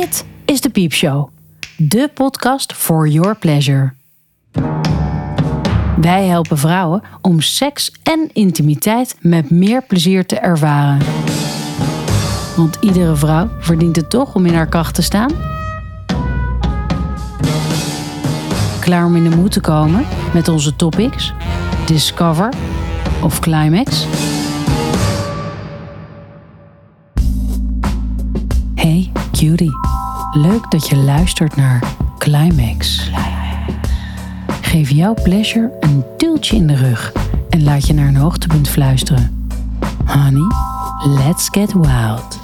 Dit is de Piepshow, de podcast for your pleasure. Wij helpen vrouwen om seks en intimiteit met meer plezier te ervaren. Want iedere vrouw verdient het toch om in haar kracht te staan? Klaar om in de moed te komen met onze topics? Discover of Climax? Hey cutie, leuk dat je luistert naar Climax. Geef jouw pleasure een duwtje in de rug en laat je naar een hoogtepunt fluisteren. Honey, let's get wild.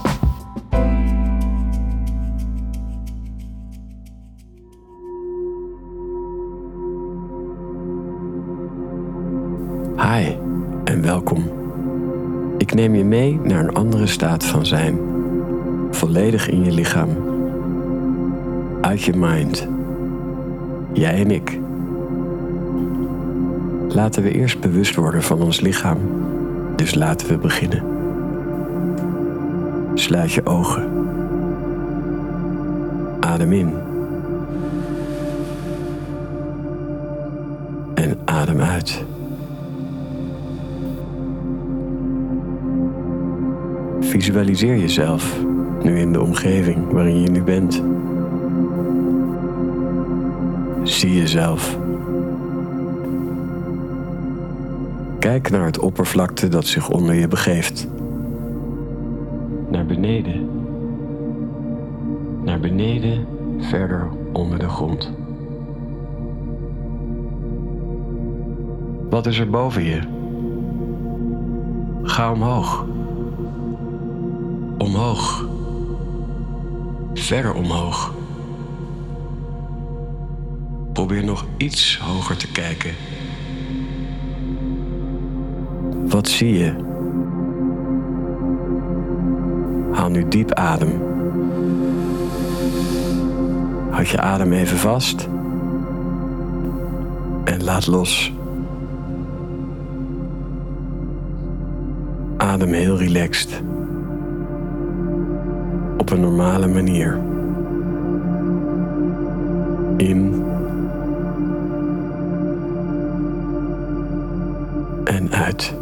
Hi en welkom. Ik neem je mee naar een andere staat van zijn. Volledig in je lichaam. Uit je mind. Jij en ik. Laten we eerst bewust worden van ons lichaam. Dus laten we beginnen. Sluit je ogen. Adem in. En adem uit. Visualiseer jezelf nu in de omgeving waarin je nu bent. Zie jezelf. Kijk naar het oppervlakte dat zich onder je begeeft. Naar beneden. Naar beneden, verder onder de grond. Wat is er boven je? Ga omhoog. Omhoog. Verder omhoog. Probeer nog iets hoger te kijken. Wat zie je? Haal nu diep adem. Houd je adem even vast. En laat los. Adem heel relaxed op een normale manier. In en uit.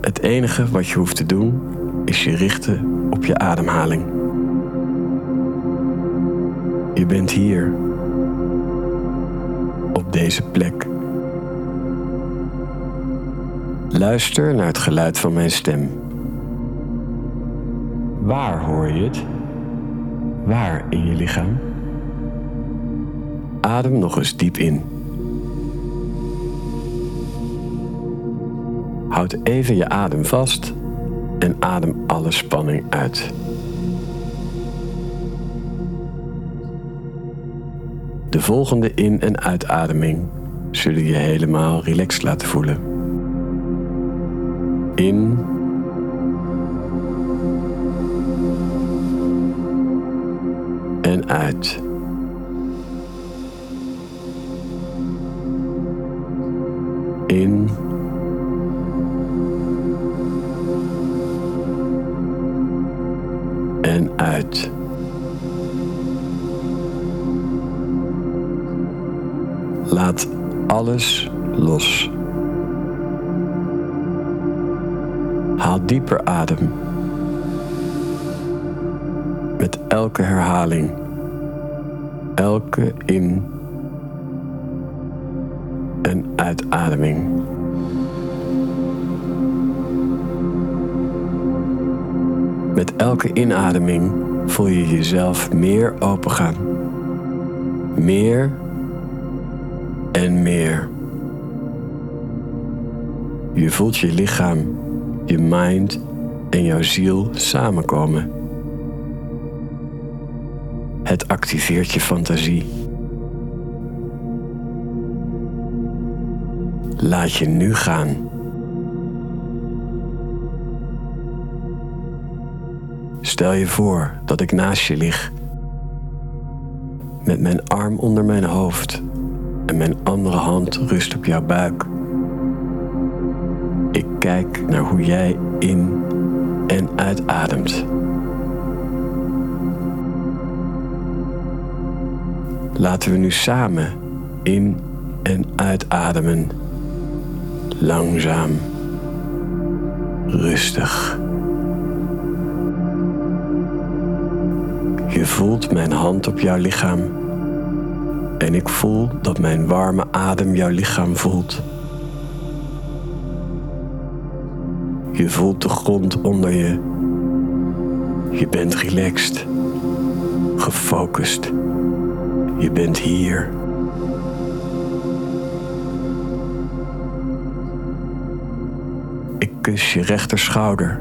Het enige wat je hoeft te doen is je richten op je ademhaling. Je bent hier, op deze plek. Luister naar het geluid van mijn stem. Waar hoor je het? Waar in je lichaam? Adem nog eens diep in. Houd even je adem vast en adem alle spanning uit. De volgende in- en uitademing zullen je helemaal relaxed laten voelen. In uit. In en uit. Laat alles los. Haal dieper adem. Met elke herhaling, elke in- en uitademing. Met elke inademing voel je jezelf meer opengaan. Meer en meer. Je voelt je lichaam, je mind en jouw ziel samenkomen. Het activeert je fantasie. Laat je nu gaan. Stel je voor dat ik naast je lig, met mijn arm onder mijn hoofd en mijn andere hand rust op jouw buik. Ik kijk naar hoe jij in en uitademt. Laten we nu samen in en uitademen. Langzaam. Rustig. Je voelt mijn hand op jouw lichaam. En ik voel dat mijn warme adem jouw lichaam voelt. Je voelt de grond onder je. Je bent relaxed, gefocust. Je bent hier. Ik kus je rechterschouder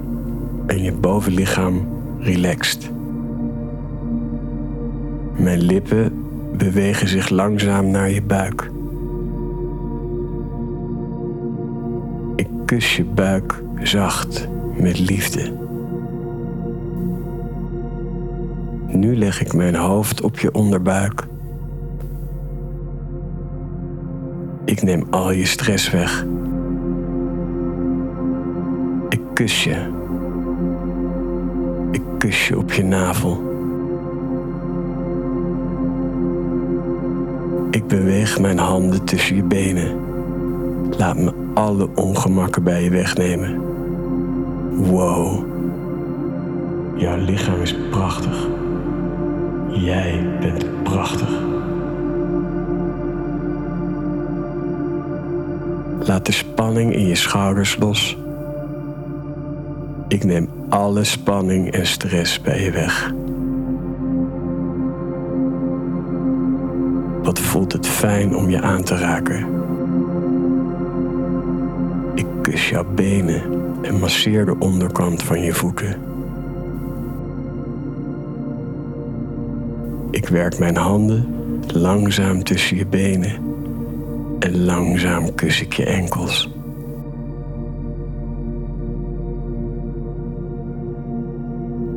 en je bovenlichaam relaxed. Mijn lippen bewegen zich langzaam naar je buik. Ik kus je buik zacht met liefde. Nu leg ik mijn hoofd op je onderbuik. Ik neem al je stress weg. Ik kus je. Ik kus je op je navel. Ik beweeg mijn handen tussen je benen. Laat me alle ongemakken bij je wegnemen. Wow. Jouw lichaam is prachtig. Jij bent prachtig. Laat de spanning in je schouders los. Ik neem alle spanning en stress bij je weg. Wat voelt het fijn om je aan te raken? Ik kus jouw benen en masseer de onderkant van je voeten. Ik werk mijn handen langzaam tussen je benen langzaam kus ik je enkels.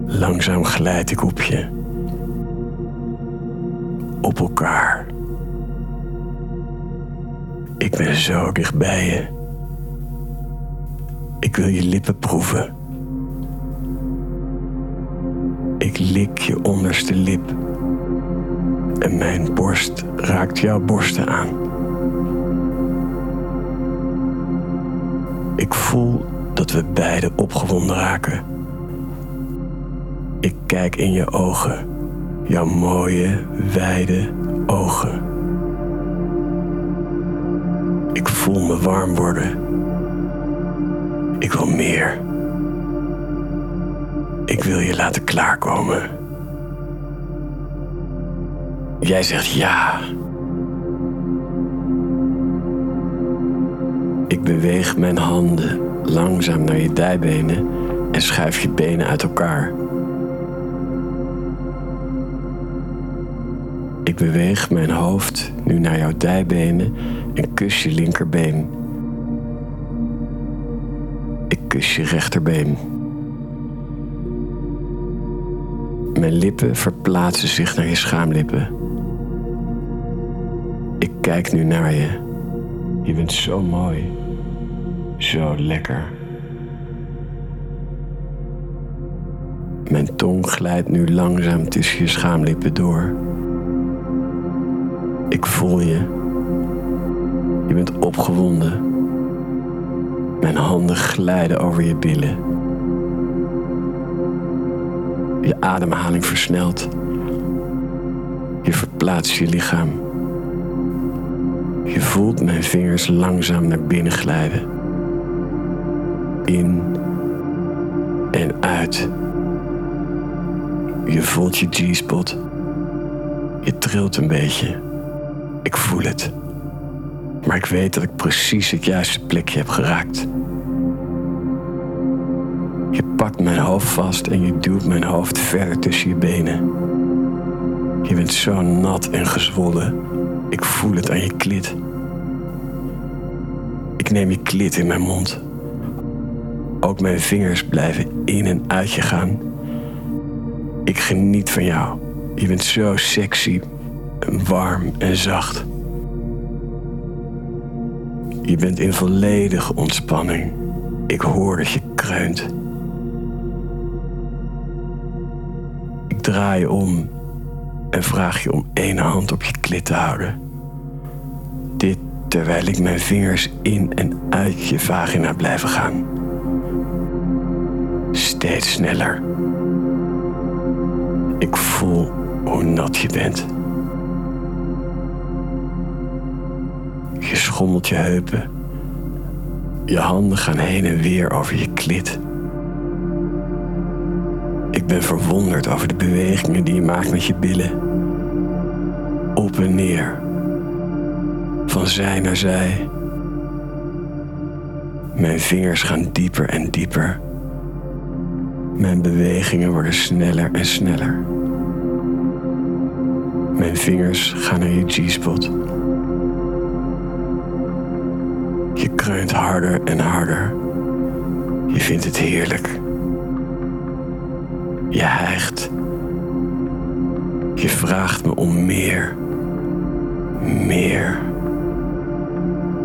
Langzaam glijd ik op je. Op elkaar. Ik ben zo dicht bij je. Ik wil je lippen proeven. Ik lik je onderste lip. En mijn borst raakt jouw borsten aan. Ik voel dat we beide opgewonden raken. Ik kijk in je ogen, jouw mooie, wijde ogen. Ik voel me warm worden. Ik wil meer. Ik wil je laten klaarkomen. Jij zegt ja. Ik beweeg mijn handen langzaam naar je dijbenen en schuif je benen uit elkaar. Ik beweeg mijn hoofd nu naar jouw dijbenen en kus je linkerbeen. Ik kus je rechterbeen. Mijn lippen verplaatsen zich naar je schaamlippen. Ik kijk nu naar je. Je bent zo mooi. Zo lekker. Mijn tong glijdt nu langzaam tussen je schaamlippen door. Ik voel je. Je bent opgewonden. Mijn handen glijden over je billen. Je ademhaling versnelt. Je verplaatst je lichaam. Voelt mijn vingers langzaam naar binnen glijden. In en uit. Je voelt je G-spot. Je trilt een beetje. Ik voel het. Maar ik weet dat ik precies het juiste plekje heb geraakt. Je pakt mijn hoofd vast en je duwt mijn hoofd verder tussen je benen. Je bent zo nat en gezwollen. Ik voel het aan je klit. Ik neem je klit in mijn mond. Ook mijn vingers blijven in en uit je gaan. Ik geniet van jou. Je bent zo sexy, en warm en zacht. Je bent in volledige ontspanning. Ik hoor dat je kreunt. draai je om en vraag je om één hand op je klit te houden. Terwijl ik mijn vingers in en uit je vagina blijven gaan. Steeds sneller. Ik voel hoe nat je bent. Je schommelt je heupen. Je handen gaan heen en weer over je klit. Ik ben verwonderd over de bewegingen die je maakt met je billen. Op en neer. Zij naar zij. Mijn vingers gaan dieper en dieper. Mijn bewegingen worden sneller en sneller. Mijn vingers gaan naar je G-spot. Je kreunt harder en harder. Je vindt het heerlijk. Je hijgt. Je vraagt me om meer. Meer.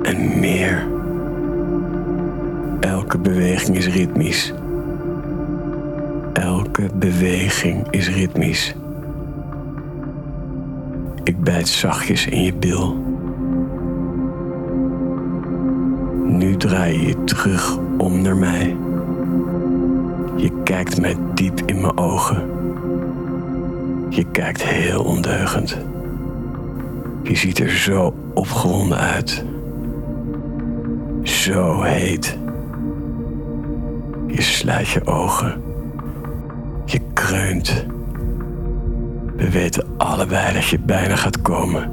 En meer. Elke beweging is ritmisch. Elke beweging is ritmisch. Ik bijt zachtjes in je bil. Nu draai je terug om naar mij. Je kijkt mij diep in mijn ogen. Je kijkt heel ondeugend. Je ziet er zo opgewonden uit. Zo heet. Je sluit je ogen. Je kreunt. We weten allebei dat je bijna gaat komen.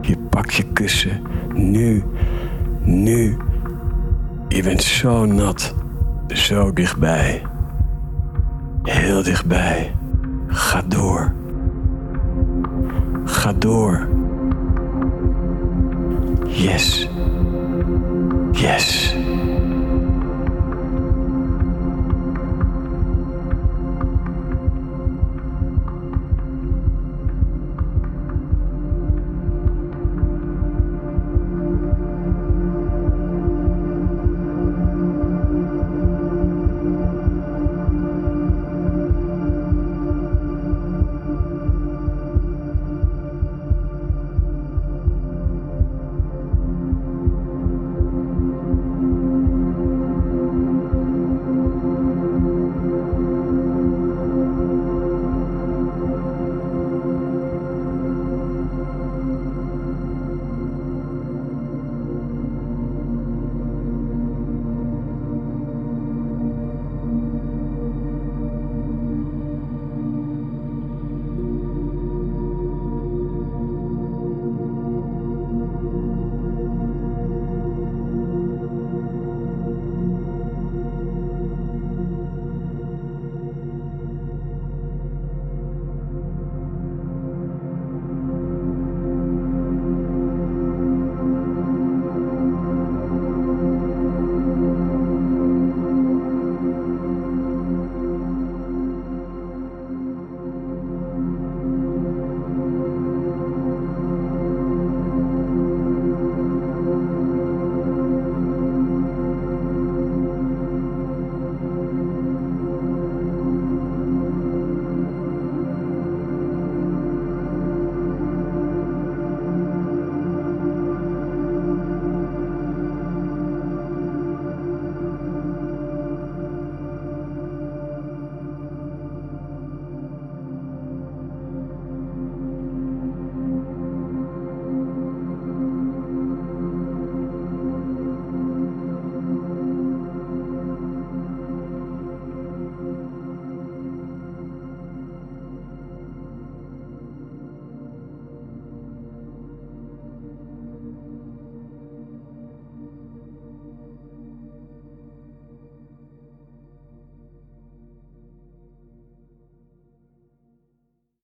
Je pakt je kussen. Nu. Nu. Je bent zo nat. Zo dichtbij. Heel dichtbij. Ga door. Ga door. Yes. Yes.